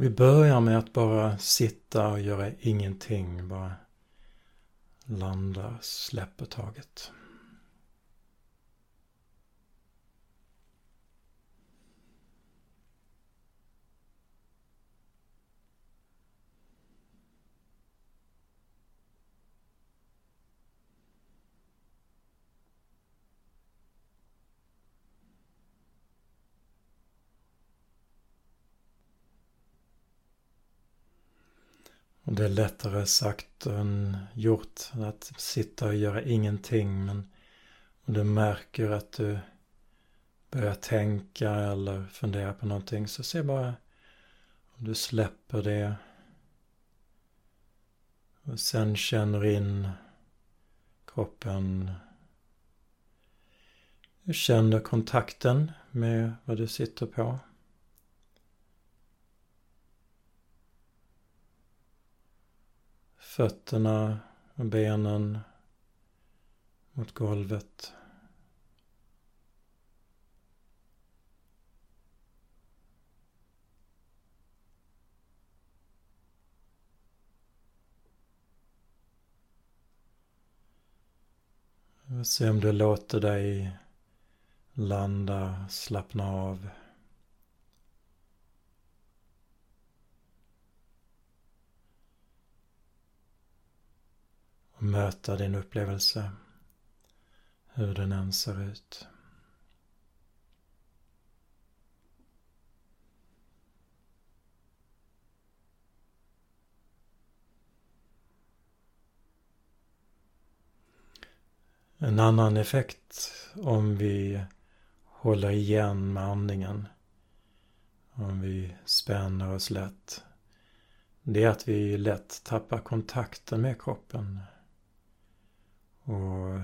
Vi börjar med att bara sitta och göra ingenting. Bara landa, släpper taget. Det är lättare sagt än gjort att sitta och göra ingenting. Men om du märker att du börjar tänka eller fundera på någonting så se bara om du släpper det. Och sen känner in kroppen. Du känner kontakten med vad du sitter på. Fötterna och benen mot golvet. Se om du låter dig landa, slappna av. och möta din upplevelse, hur den än ser ut. En annan effekt om vi håller igen med andningen, om vi spänner oss lätt, det är att vi lätt tappar kontakten med kroppen och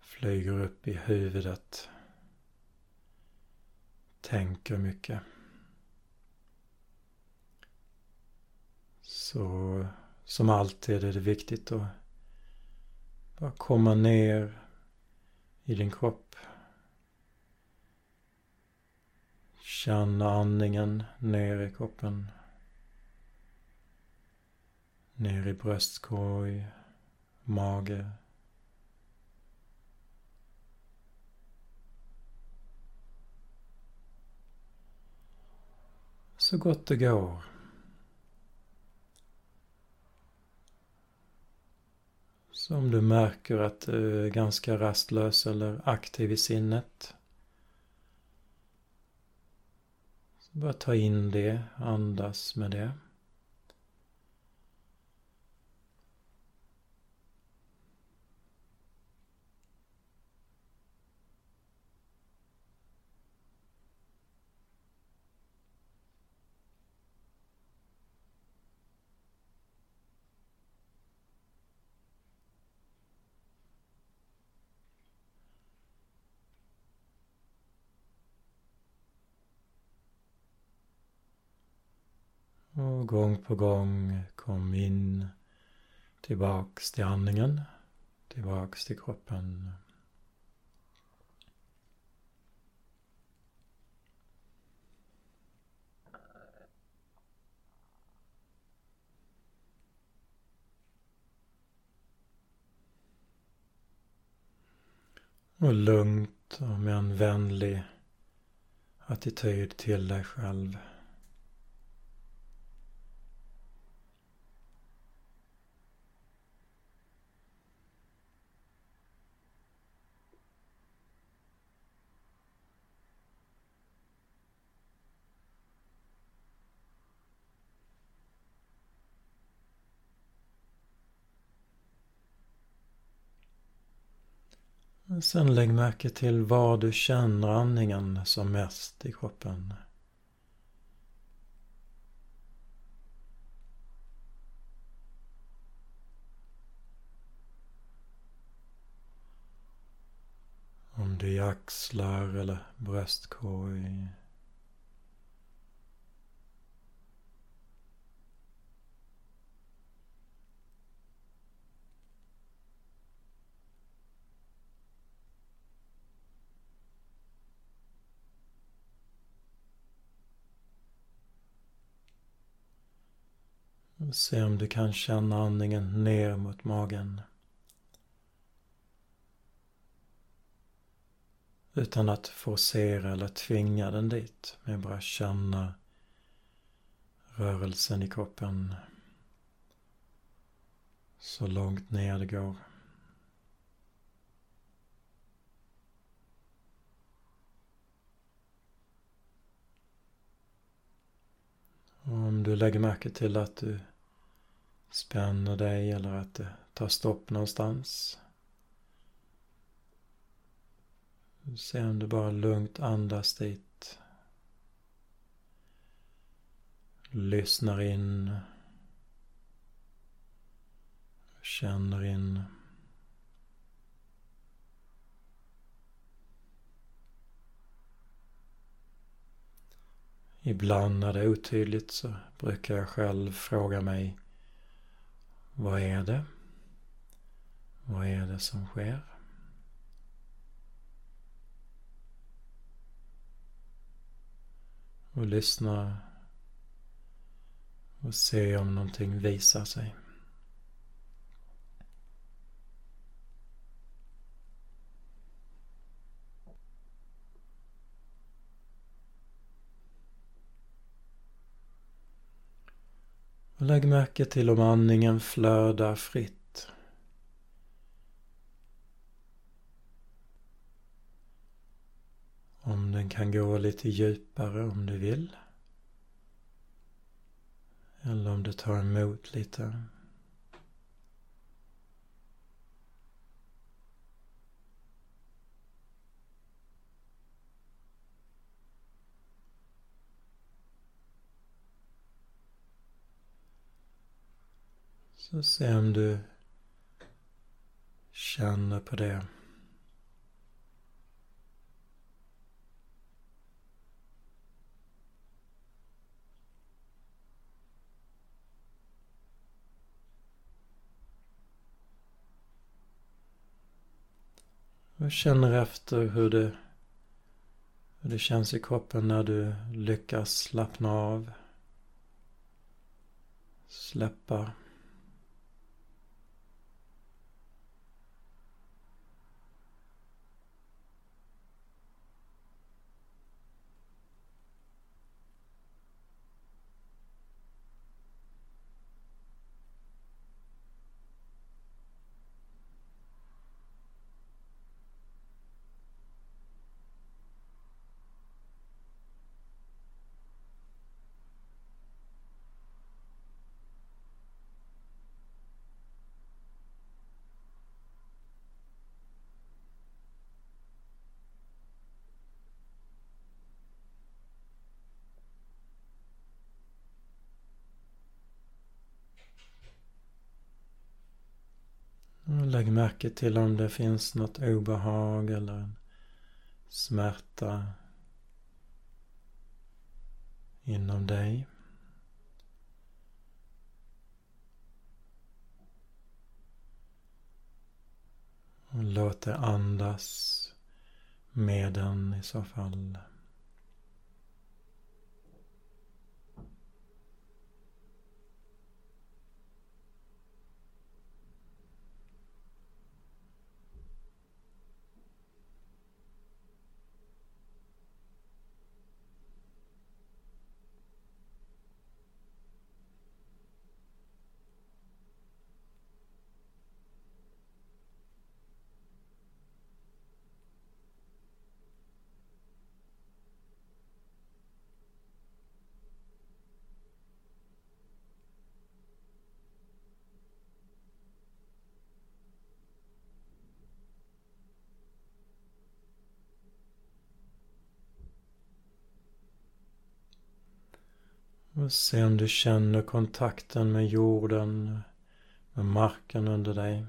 flyger upp i huvudet. Tänker mycket. Så som alltid är det viktigt att bara komma ner i din kropp. Känna andningen ner i kroppen. Ner i bröstkorg, mage. Så gott det går. Så om du märker att du är ganska rastlös eller aktiv i sinnet. Så bara ta in det, andas med det. Och gång på gång kom in tillbaks till andningen, tillbaks till kroppen. Och lugnt och med en vänlig attityd till dig själv. Sen lägg märke till var du känner andningen som mest i kroppen. Om det är axlar eller bröstkorg. Se om du kan känna andningen ner mot magen. Utan att forcera eller tvinga den dit. Men bara känna rörelsen i kroppen. Så långt ner det går. Om du lägger märke till att du spänner dig eller att det tar stopp någonstans. Se om du bara lugnt andas dit. Lyssnar in. Känner in. Ibland när det är otydligt så brukar jag själv fråga mig vad är det? Vad är det som sker? Och lyssna och se om någonting visar sig. Lägg märke till om andningen flödar fritt. Om den kan gå lite djupare om du vill. Eller om du tar emot lite. Så se om du känner på det. Och känner efter hur det, hur det känns i kroppen när du lyckas slappna av. Släppa. Lägg märke till om det finns något obehag eller en smärta inom dig. Och låt det andas med den i så fall. Och se om du känner kontakten med jorden, med marken under dig.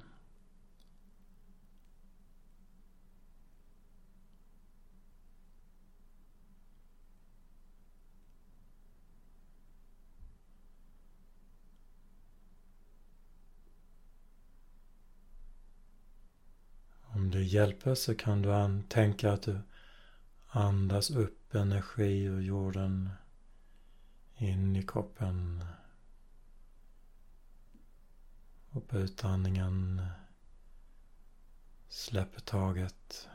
Om det hjälper så kan du tänka att du andas upp energi ur jorden in i kroppen. Och på utandningen släpper taget.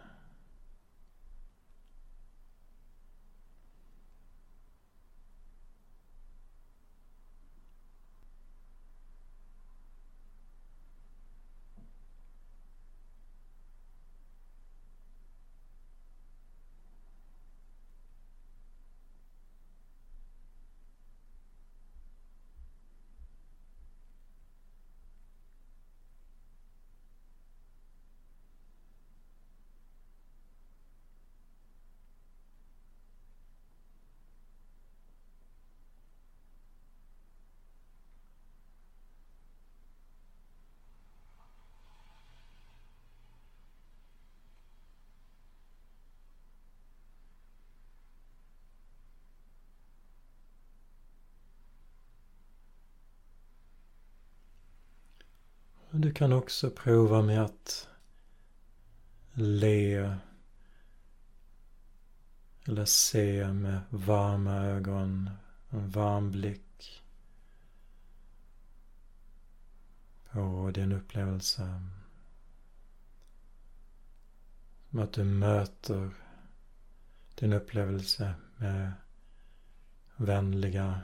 Du kan också prova med att le eller se med varma ögon, en varm blick på din upplevelse. Som att du möter din upplevelse med vänliga,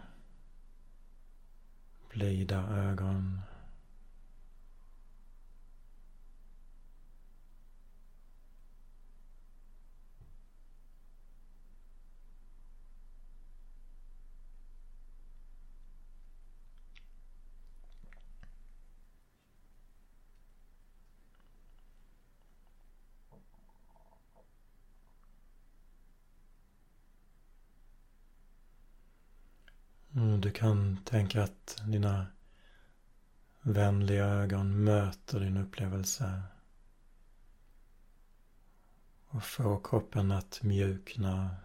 blida ögon. Du kan tänka att dina vänliga ögon möter din upplevelse och får kroppen att mjukna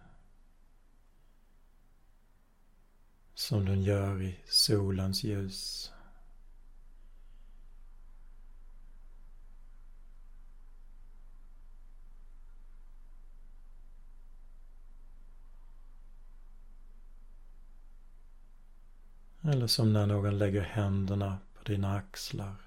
som den gör i solens ljus. Eller som när någon lägger händerna på dina axlar.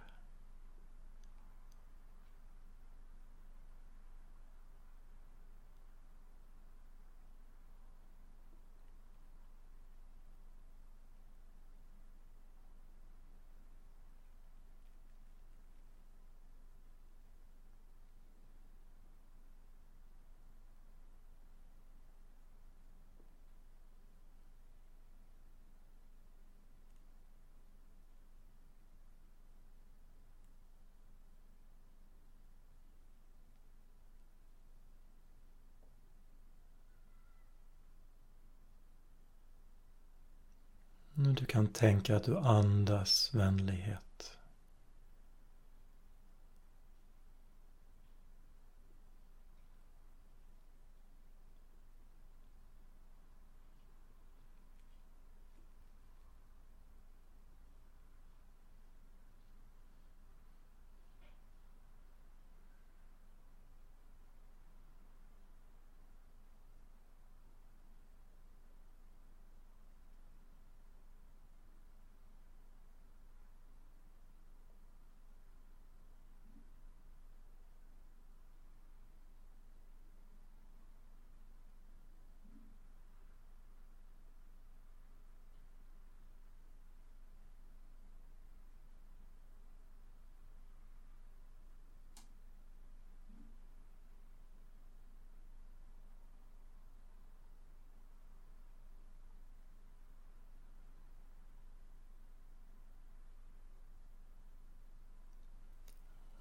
Du kan tänka att du andas vänlighet.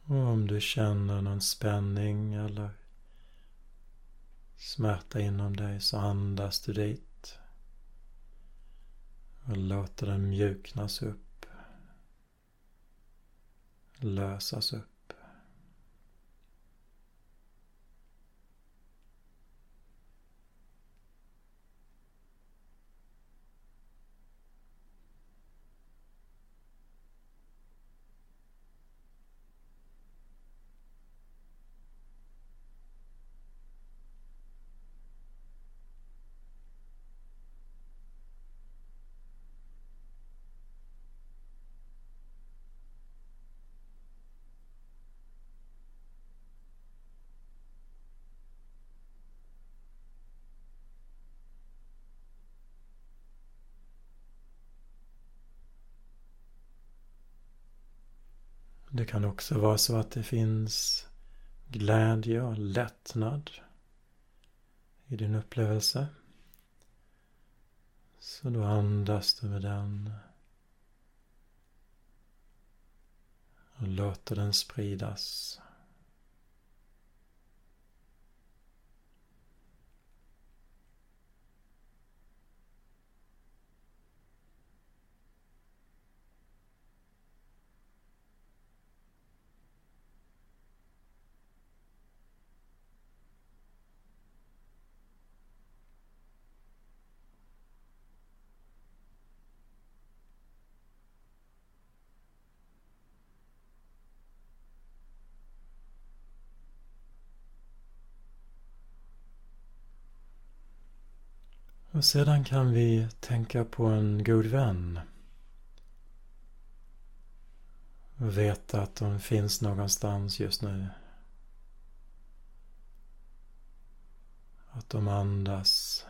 Och om du känner någon spänning eller smärta inom dig så andas du dit. Och låter den mjuknas upp. Lösas upp. Det kan också vara så att det finns glädje och lättnad i din upplevelse. Så då andas du med den. Och låter den spridas. Och sedan kan vi tänka på en god vän. Och veta att de finns någonstans just nu. Att de andas.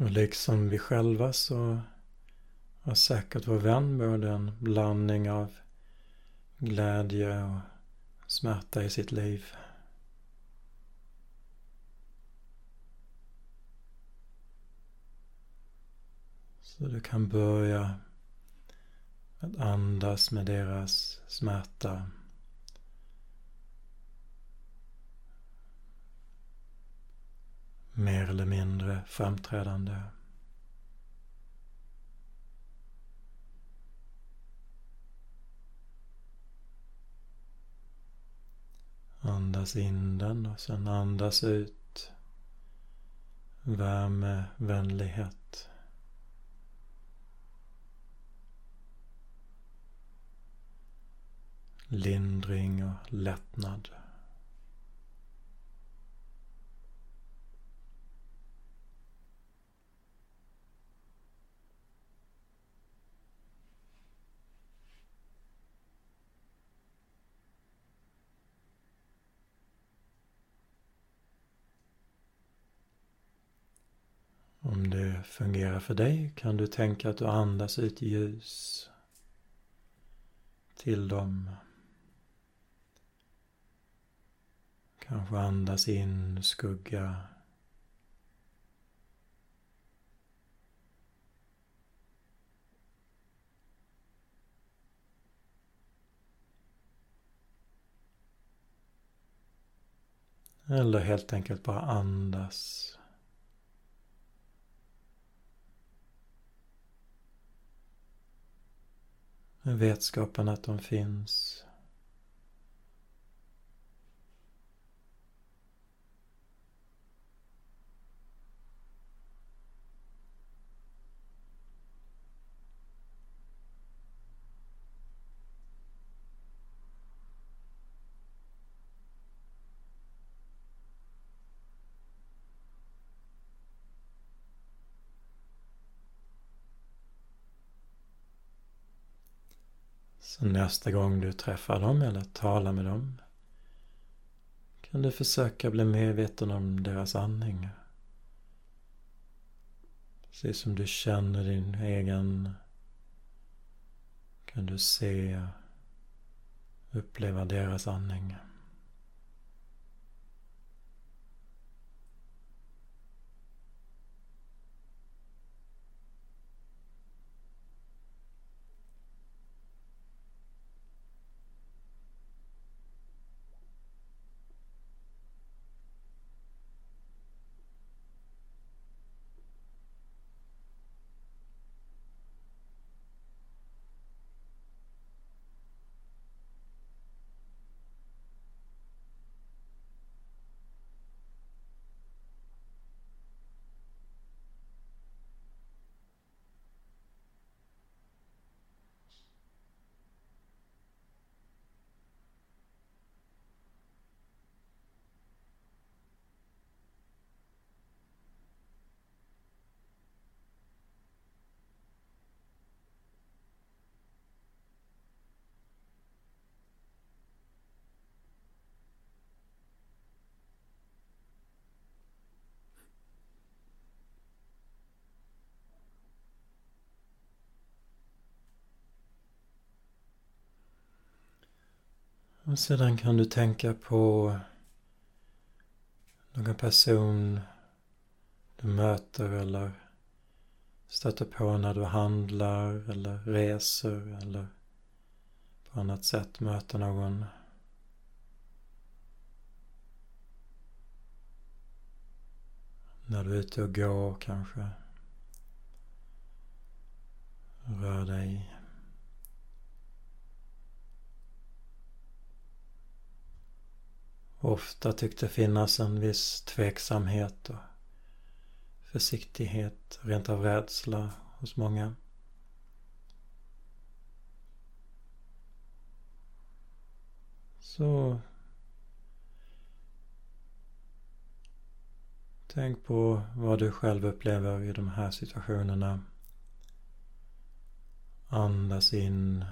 Och liksom vi själva så har säkert vår vän både en blandning av glädje och smärta i sitt liv. Så du kan börja att andas med deras smärta. Mer eller mindre framträdande. Andas in den och sen andas ut värme, vänlighet. Lindring och lättnad. Om det fungerar för dig kan du tänka att du andas ut ljus till dem. Kanske andas in skugga. Eller helt enkelt bara andas. Vetskapen att de finns. Så nästa gång du träffar dem eller talar med dem kan du försöka bli medveten om deras andning. Precis som du känner din egen kan du se, uppleva deras andning. Och sedan kan du tänka på någon person du möter eller stöter på när du handlar eller reser eller på annat sätt möter någon. När du är ute och går kanske. Rör dig. Ofta tyckte finnas en viss tveksamhet och försiktighet, rent av rädsla hos många. Så tänk på vad du själv upplever i de här situationerna. Andas in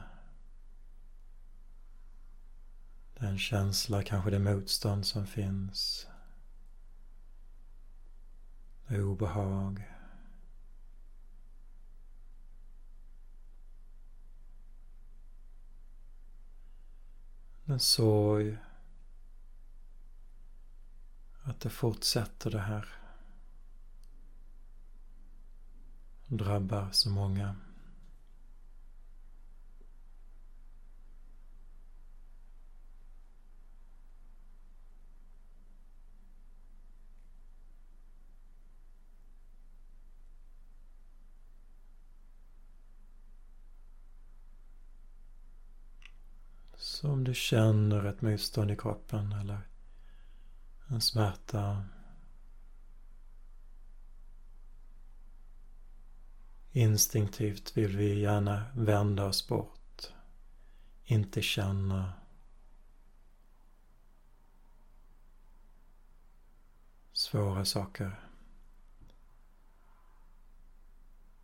den känsla, kanske det motstånd som finns. Det obehag. Den sorg. Att det fortsätter det här. Drabbar så många. Så om du känner ett motstånd i kroppen eller en smärta. Instinktivt vill vi gärna vända oss bort. Inte känna. Svåra saker.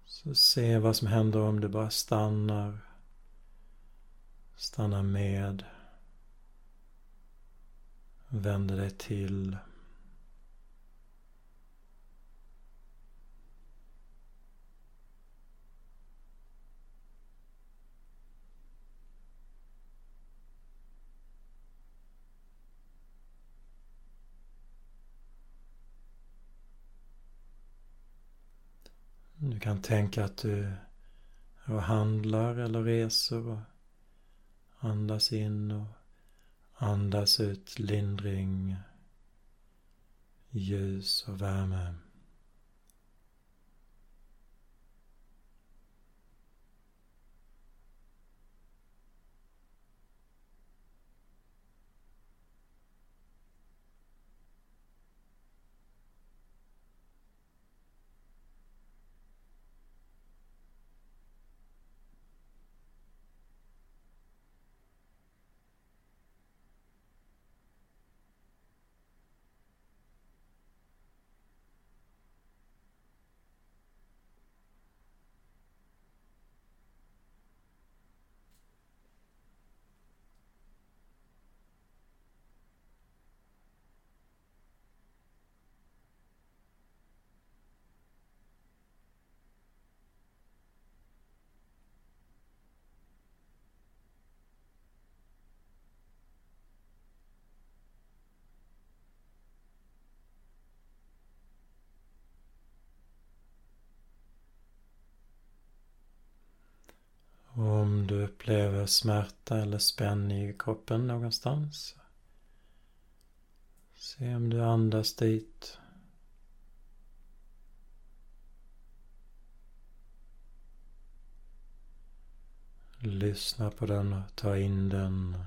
Så se vad som händer om du bara stannar Stanna med. Vänder dig till. Du kan tänka att du handlar eller reser och Andas in och andas ut lindring, ljus och värme. Om du upplever smärta eller spänning i kroppen någonstans. Se om du andas dit. Lyssna på den och ta in den.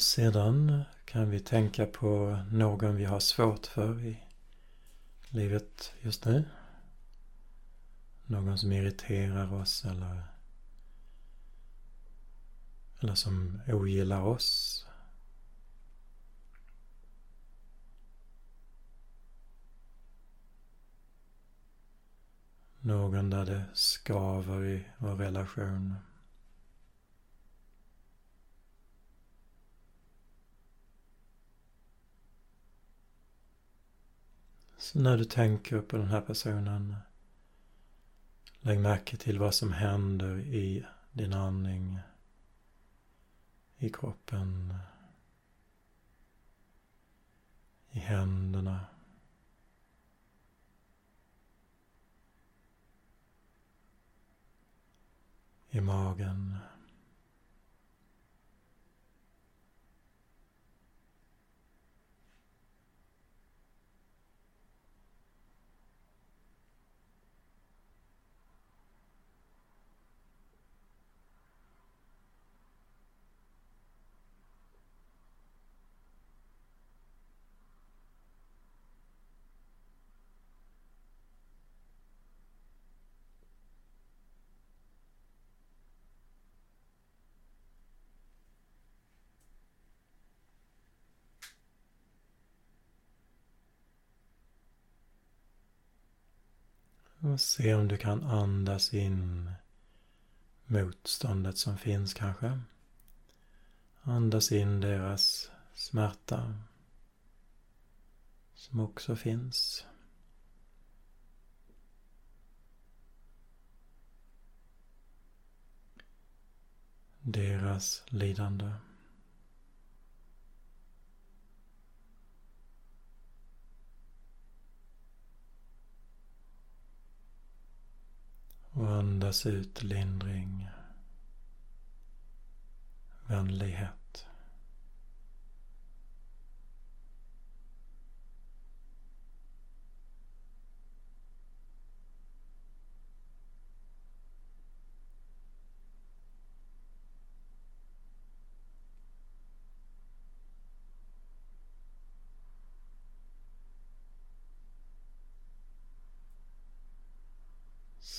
Sedan kan vi tänka på någon vi har svårt för i livet just nu. Någon som irriterar oss eller, eller som ogillar oss. Någon där det skaver i vår relation. Så när du tänker på den här personen, lägg märke till vad som händer i din andning, i kroppen, i händerna. i magen. Och se om du kan andas in motståndet som finns kanske. Andas in deras smärta som också finns. Deras lidande. Och andas ut lindring, vänlighet.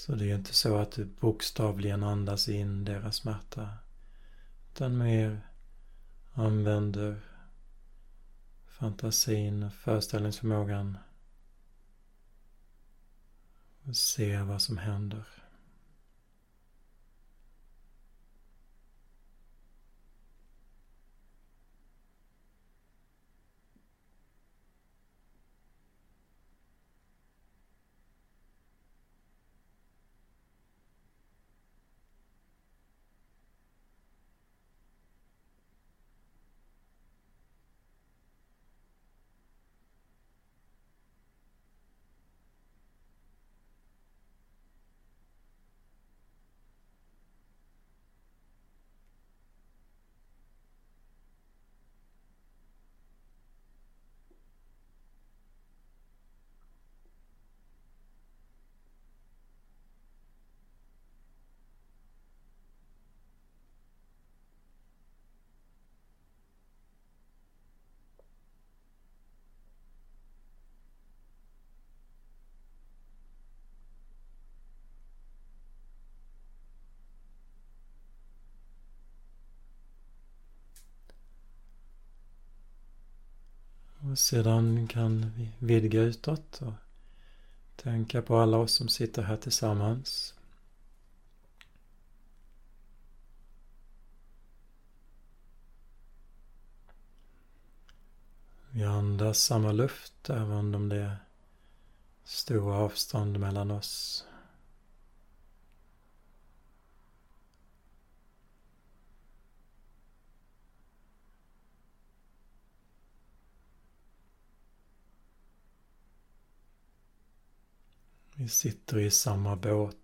Så det är inte så att du bokstavligen andas in deras smärta. Utan mer använder fantasin, och föreställningsförmågan och ser vad som händer. Och sedan kan vi vidga utåt och tänka på alla oss som sitter här tillsammans. Vi andas samma luft även om det är stora avstånd mellan oss. Vi sitter i samma båt.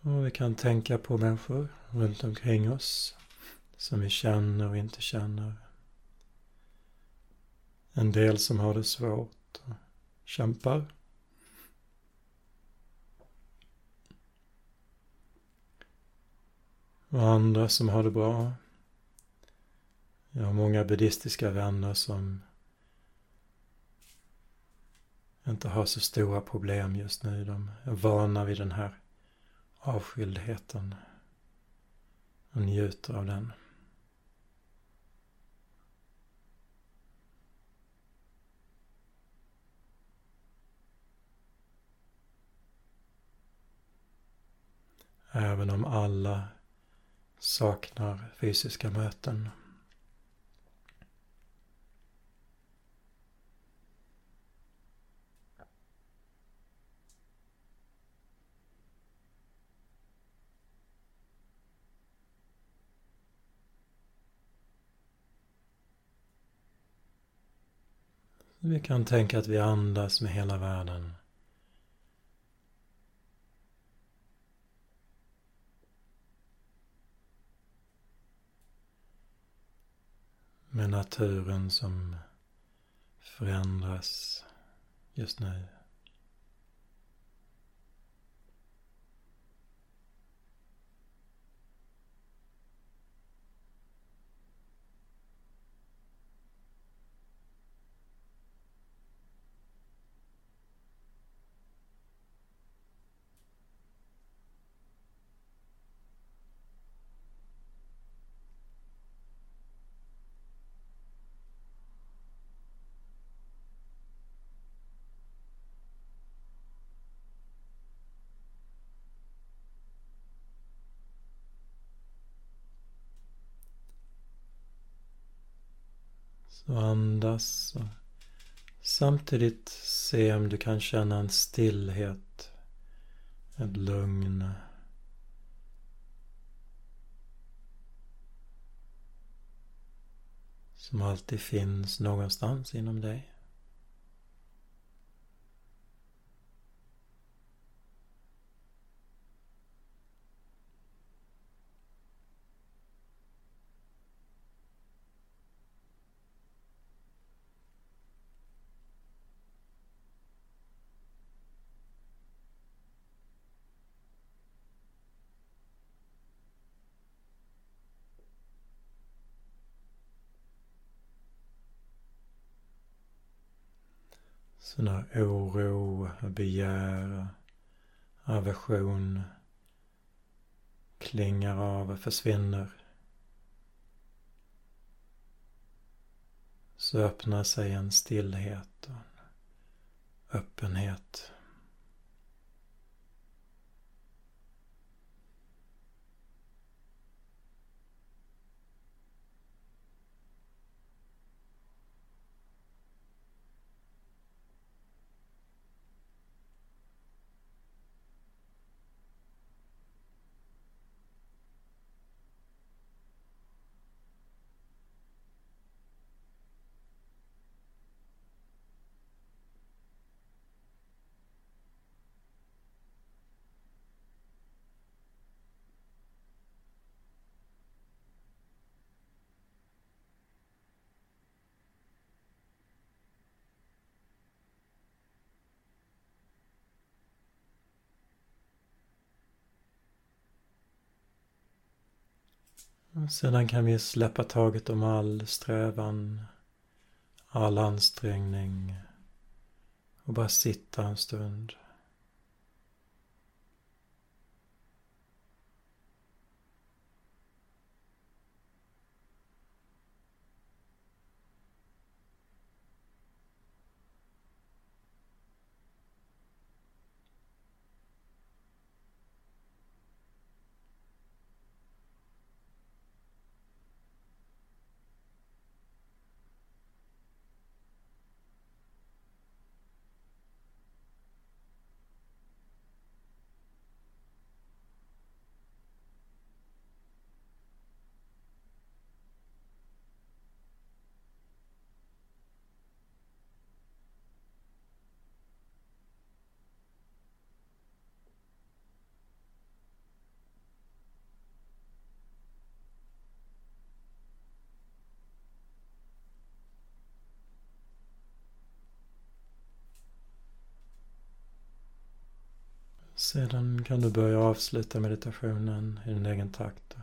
Och vi kan tänka på människor runt omkring oss som vi känner och inte känner. En del som har det svårt och kämpar. Och andra som har det bra. Jag har många buddhistiska vänner som inte har så stora problem just nu. De är vana vid den här avskildheten och njuter av den. Även om alla saknar fysiska möten. Vi kan tänka att vi andas med hela världen. Med naturen som förändras just nu. Och andas och samtidigt se om du kan känna en stillhet, ett lugn. Som alltid finns någonstans inom dig. Sina oro, begär, aversion klingar av och försvinner så öppnar sig en stillhet och en öppenhet. Sedan kan vi släppa taget om all strävan, all ansträngning och bara sitta en stund. Sedan kan du börja avsluta meditationen i din egen takt.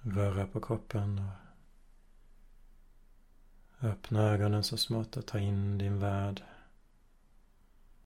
Röra på kroppen och öppna ögonen så smått och ta in din värld.